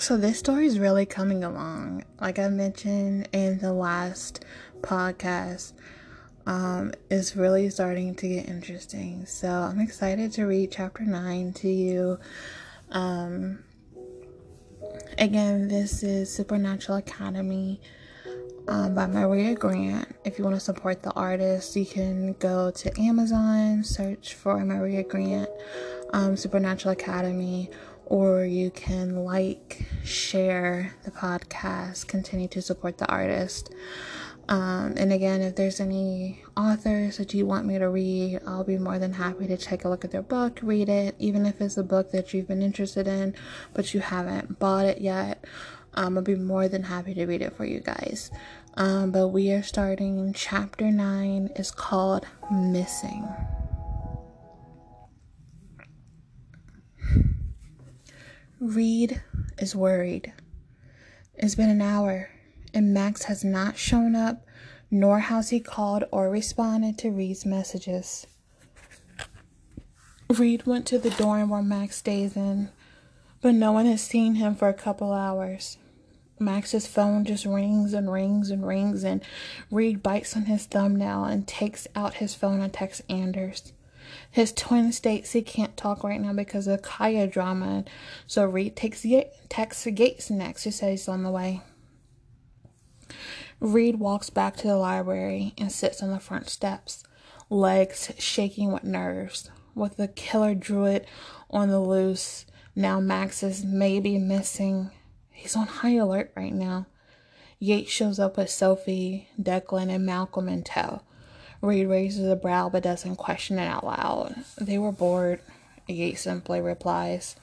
So this story is really coming along. Like I mentioned in the last podcast, um, it's really starting to get interesting. So I'm excited to read chapter nine to you. Um, again, this is Supernatural Academy um, by Maria Grant. If you want to support the artist, you can go to Amazon, search for Maria Grant, um, Supernatural Academy or you can like, share the podcast, continue to support the artist. Um, and again, if there's any authors that you want me to read, I'll be more than happy to take a look at their book, read it, even if it's a book that you've been interested in, but you haven't bought it yet. Um, I'll be more than happy to read it for you guys. Um, but we are starting chapter 9 is called Missing. Reed is worried. It's been an hour, and Max has not shown up, nor has he called or responded to Reed's messages. Reed went to the dorm where Max stays in, but no one has seen him for a couple hours. Max's phone just rings and rings and rings, and Reed bites on his thumbnail and takes out his phone and texts Anders. His twin states he can't talk right now because of Kaya drama, so Reed takes texts Yates next, who says he's on the way. Reed walks back to the library and sits on the front steps, legs shaking with nerves. With the killer druid on the loose, now Max is maybe missing. He's on high alert right now. Yates shows up with Sophie, Declan, and Malcolm in tow. Reed raises a brow but doesn't question it out loud. They were bored. Yates simply replies.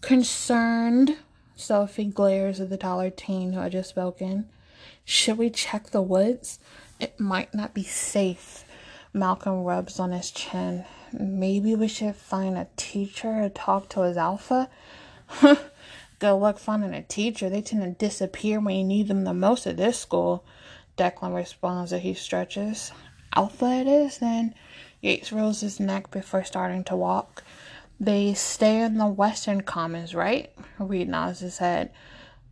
Concerned, Sophie glares at the taller teen who had just spoken. Should we check the woods? It might not be safe. Malcolm rubs on his chin. Maybe we should find a teacher to talk to his alpha? Good luck finding a teacher. They tend to disappear when you need them the most at this school. Declan responds as he stretches alpha it is, then Yates rolls his neck before starting to walk. They stay in the Western Commons, right? Reed nods his head.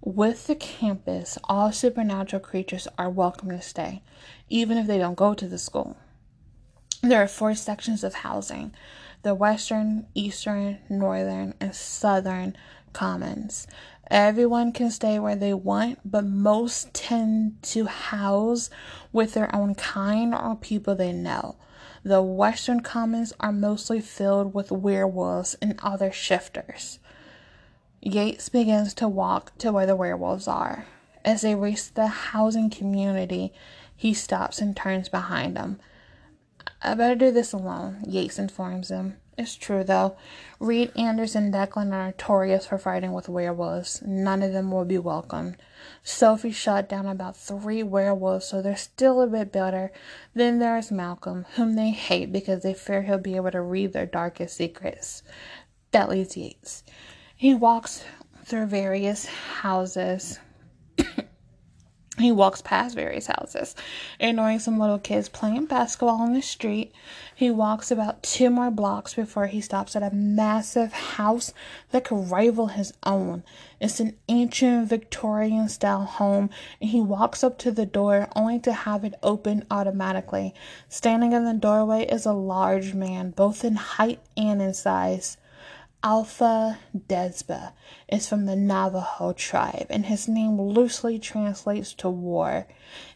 With the campus, all supernatural creatures are welcome to stay, even if they don't go to the school. There are four sections of housing the Western, Eastern, Northern, and Southern Commons. Everyone can stay where they want, but most tend to house with their own kind or people they know. The Western Commons are mostly filled with werewolves and other shifters. Yates begins to walk to where the werewolves are. As they reach the housing community, he stops and turns behind them. I better do this alone, Yates informs him. It's true though. Reed, Anderson, Declan are notorious for fighting with werewolves. None of them will be welcomed. Sophie shot down about three werewolves, so they're still a bit better. Then there's Malcolm, whom they hate because they fear he'll be able to read their darkest secrets. That leaves Yates. He walks through various houses he walks past various houses, ignoring some little kids playing basketball on the street. He walks about two more blocks before he stops at a massive house that could rival his own. It's an ancient Victorian style home, and he walks up to the door only to have it open automatically. Standing in the doorway is a large man, both in height and in size. Alpha Desba is from the Navajo tribe, and his name loosely translates to war.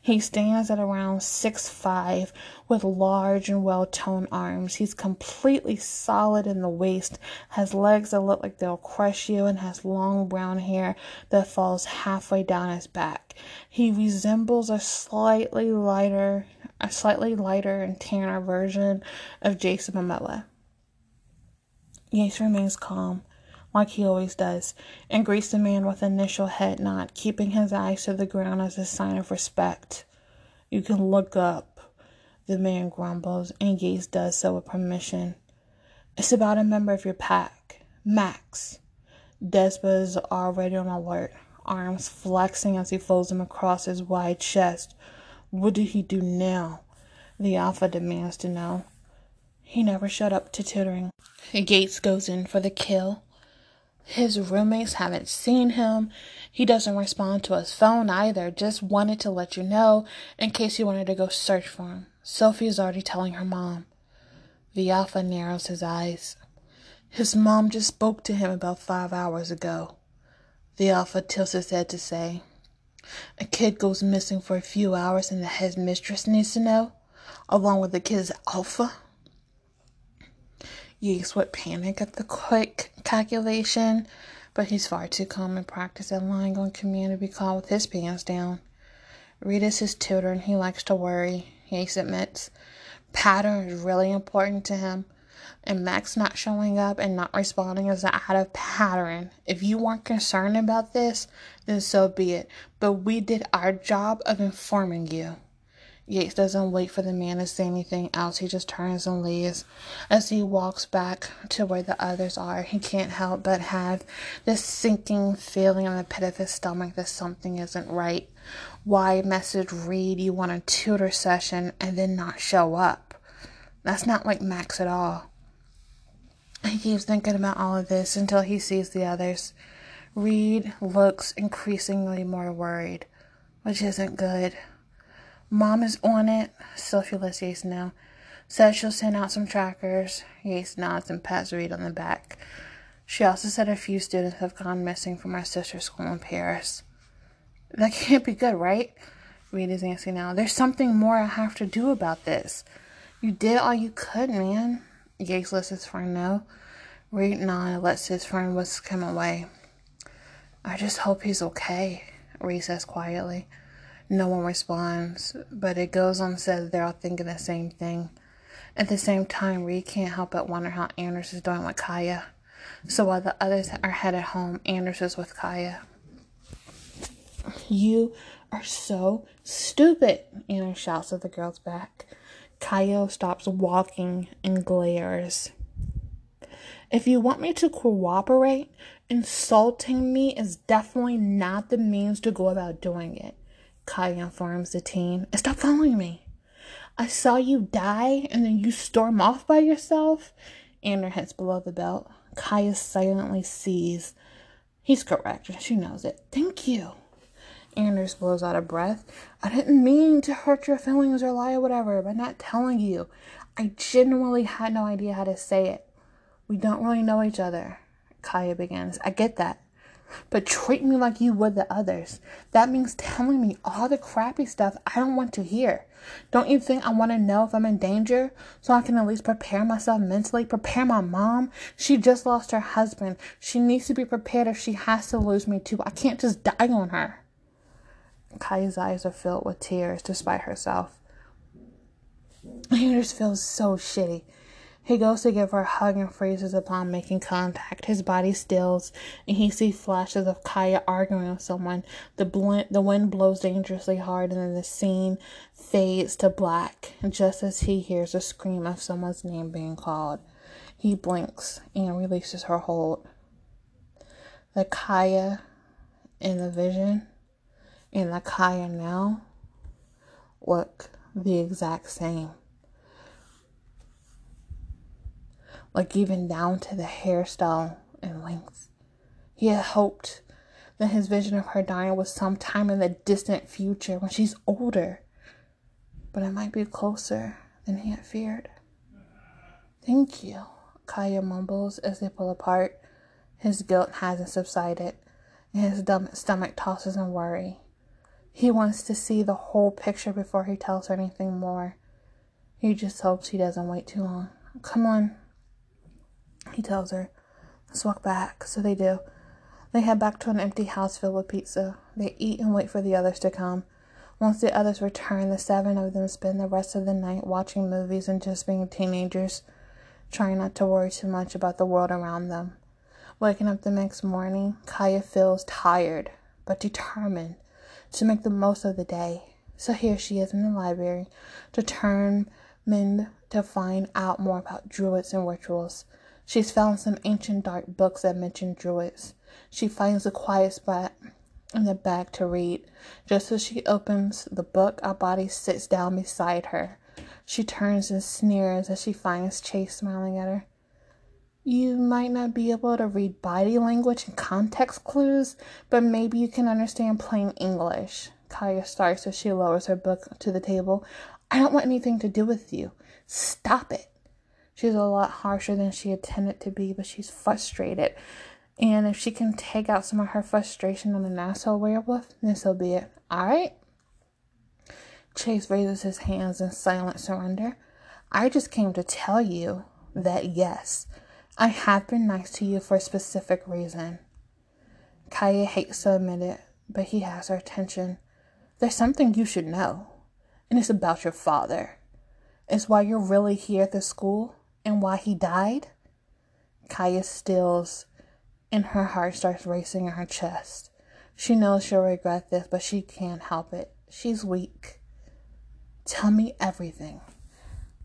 He stands at around six five, with large and well toned arms. He's completely solid in the waist, has legs that look like they'll crush you, and has long brown hair that falls halfway down his back. He resembles a slightly lighter, a slightly lighter and tanner version of Jason Momoa. Yates remains calm, like he always does, and greets the man with an initial head nod, keeping his eyes to the ground as a sign of respect. You can look up, the man grumbles, and Yates does so with permission. It's about a member of your pack, Max. Despa is already on alert, arms flexing as he folds them across his wide chest. What did he do now? The Alpha demands to know. He never shut up to tittering. Yates goes in for the kill. His roommates haven't seen him. He doesn't respond to his phone either. Just wanted to let you know in case you wanted to go search for him. Sophie is already telling her mom. The alpha narrows his eyes. His mom just spoke to him about five hours ago. The alpha tilts his head to say, A kid goes missing for a few hours and the headmistress needs to know, along with the kid's alpha? Yates would panic at the quick calculation, but he's far too calm and practiced at lying on be caught with his pants down. Rita's his tutor and he likes to worry, Yates admits. Pattern is really important to him. And Max not showing up and not responding is out of pattern. If you weren't concerned about this, then so be it. But we did our job of informing you. Yates doesn't wait for the man to say anything else. He just turns and leaves. As he walks back to where the others are, he can't help but have this sinking feeling in the pit of his stomach that something isn't right. Why message Reed you want a tutor session and then not show up? That's not like Max at all. He keeps thinking about all of this until he sees the others. Reed looks increasingly more worried, which isn't good. Mom is on it. Sophie lets Yates know. Says she'll send out some trackers. Yates nods and pats Reed on the back. She also said a few students have gone missing from our sister school in Paris. That can't be good, right? Reed is asking now. There's something more I have to do about this. You did all you could, man. Yates lets his friend know. Reed nods lets his friend whisk him away. I just hope he's okay, Reed says quietly. No one responds, but it goes on said they're all thinking the same thing. At the same time, Reed can't help but wonder how Anders is doing with Kaya. So while the others are headed home, Anders is with Kaya. You are so stupid, Anders shouts at the girl's back. Kaya stops walking and glares. If you want me to cooperate, insulting me is definitely not the means to go about doing it. Kaya informs the team. Stop following me. I saw you die and then you storm off by yourself. Ander heads below the belt. Kaya silently sees. He's correct. She knows it. Thank you. Anders blows out a breath. I didn't mean to hurt your feelings or lie or whatever by not telling you. I genuinely had no idea how to say it. We don't really know each other. Kaya begins. I get that but treat me like you would the others. That means telling me all the crappy stuff I don't want to hear. Don't you think I want to know if I'm in danger so I can at least prepare myself mentally? Prepare my mom? She just lost her husband. She needs to be prepared if she has to lose me too. I can't just die on her. Kaya's eyes are filled with tears despite herself. He just feels so shitty. He goes to give her a hug and freezes upon making contact. His body stills, and he sees flashes of Kaya arguing with someone. The, bl- the wind blows dangerously hard, and then the scene fades to black just as he hears a scream of someone's name being called. He blinks and releases her hold. The Kaya in the vision and the Kaya now look the exact same. Like even down to the hairstyle and length. He had hoped that his vision of her dying was sometime in the distant future when she's older, but it might be closer than he had feared. Thank you, Kaya mumbles as they pull apart. His guilt hasn't subsided, and his stomach tosses in worry. He wants to see the whole picture before he tells her anything more. He just hopes he doesn't wait too long. Come on, tells her, Let's walk back. So they do. They head back to an empty house filled with pizza. They eat and wait for the others to come. Once the others return, the seven of them spend the rest of the night watching movies and just being teenagers, trying not to worry too much about the world around them. Waking up the next morning, Kaya feels tired, but determined to make the most of the day. So here she is in the library, determined to find out more about druids and rituals. She's found some ancient dark books that mention druids. She finds a quiet spot in the bag to read. Just as she opens the book, a body sits down beside her. She turns and sneers as she finds Chase smiling at her. You might not be able to read body language and context clues, but maybe you can understand plain English. Kaya starts as she lowers her book to the table. I don't want anything to do with you. Stop it. She's a lot harsher than she intended to be, but she's frustrated. And if she can take out some of her frustration on an asshole werewolf, then so be it. Alright? Chase raises his hands in silent surrender. I just came to tell you that yes, I have been nice to you for a specific reason. Kaya hates to admit it, but he has her attention. There's something you should know, and it's about your father. It's why you're really here at the school and why he died. Kaya stills, and her heart starts racing in her chest. She knows she'll regret this, but she can't help it. She's weak. Tell me everything.